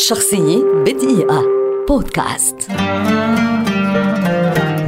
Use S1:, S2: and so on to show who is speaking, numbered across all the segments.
S1: شخصية بدقيقة. بودكاست.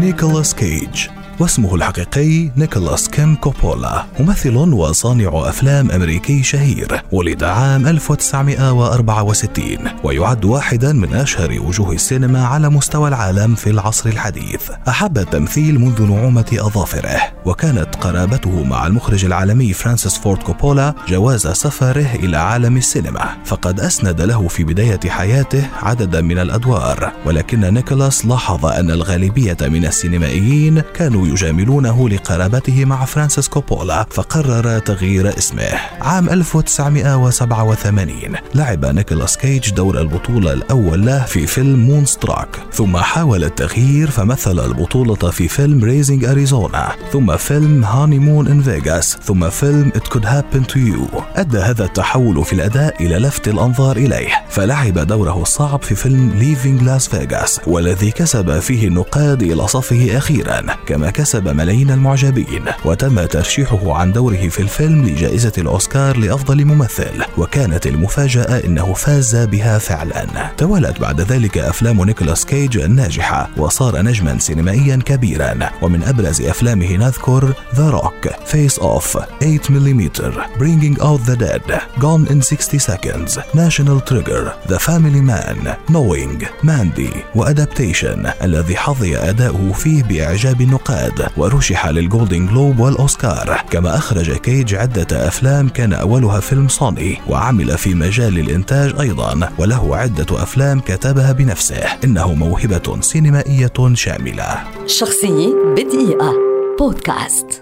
S2: نيكولاس كيج. واسمه الحقيقي نيكولاس كيم كوبولا ممثل وصانع أفلام أمريكي شهير ولد عام 1964 ويعد واحدا من أشهر وجوه السينما على مستوى العالم في العصر الحديث. أحب التمثيل منذ نعومة أظافره وكانت قرابته مع المخرج العالمي فرانسيس فورد كوبولا جواز سفره إلى عالم السينما. فقد أسند له في بداية حياته عددا من الأدوار ولكن نيكولاس لاحظ أن الغالبية من السينمائيين كانوا يجاملونه لقرابته مع فرانسيس كوبولا فقرر تغيير اسمه. عام 1987 لعب نيكولاس كيج دور البطولة الأول له في فيلم Moonstruck ثم حاول التغيير فمثل البطولة في فيلم Raising Arizona ثم فيلم Honeymoon in Vegas ثم فيلم It Could Happen to You. أدى هذا التحول في الأداء إلى لفت الأنظار إليه. فلعب دوره الصعب في فيلم Leaving Las Vegas والذي كسب فيه النقاد إلى صفه أخيرا. كما كسب ملايين المعجبين وتم ترشيحه عن دوره في الفيلم لجائزة الأوسكار لأفضل ممثل وكانت المفاجأة إنه فاز بها فعلا. توالت بعد ذلك أفلام نيكولاس كيج الناجحة وصار نجما سينمائيا كبيرا ومن أبرز أفلامه نذكر The Rock, Face Off, 8 mm, Bringing Out the Dead, Gone in 60 Seconds, National Treasure, The Family Man, Knowing, Mandy و Adaptation الذي حظي أداؤه فيه بإعجاب النقاد ورشح لل Golden Globe والأوسكار. كما أخرج كيج عدة أفلام كان أولها فيلم Sonny وعمل في مجال الإنتاج أيضا وله عدة أفلام كتبها بنفسه. إنه موهبة سينمائية شاملة.
S1: شخصية بدقيقة. بودكاست.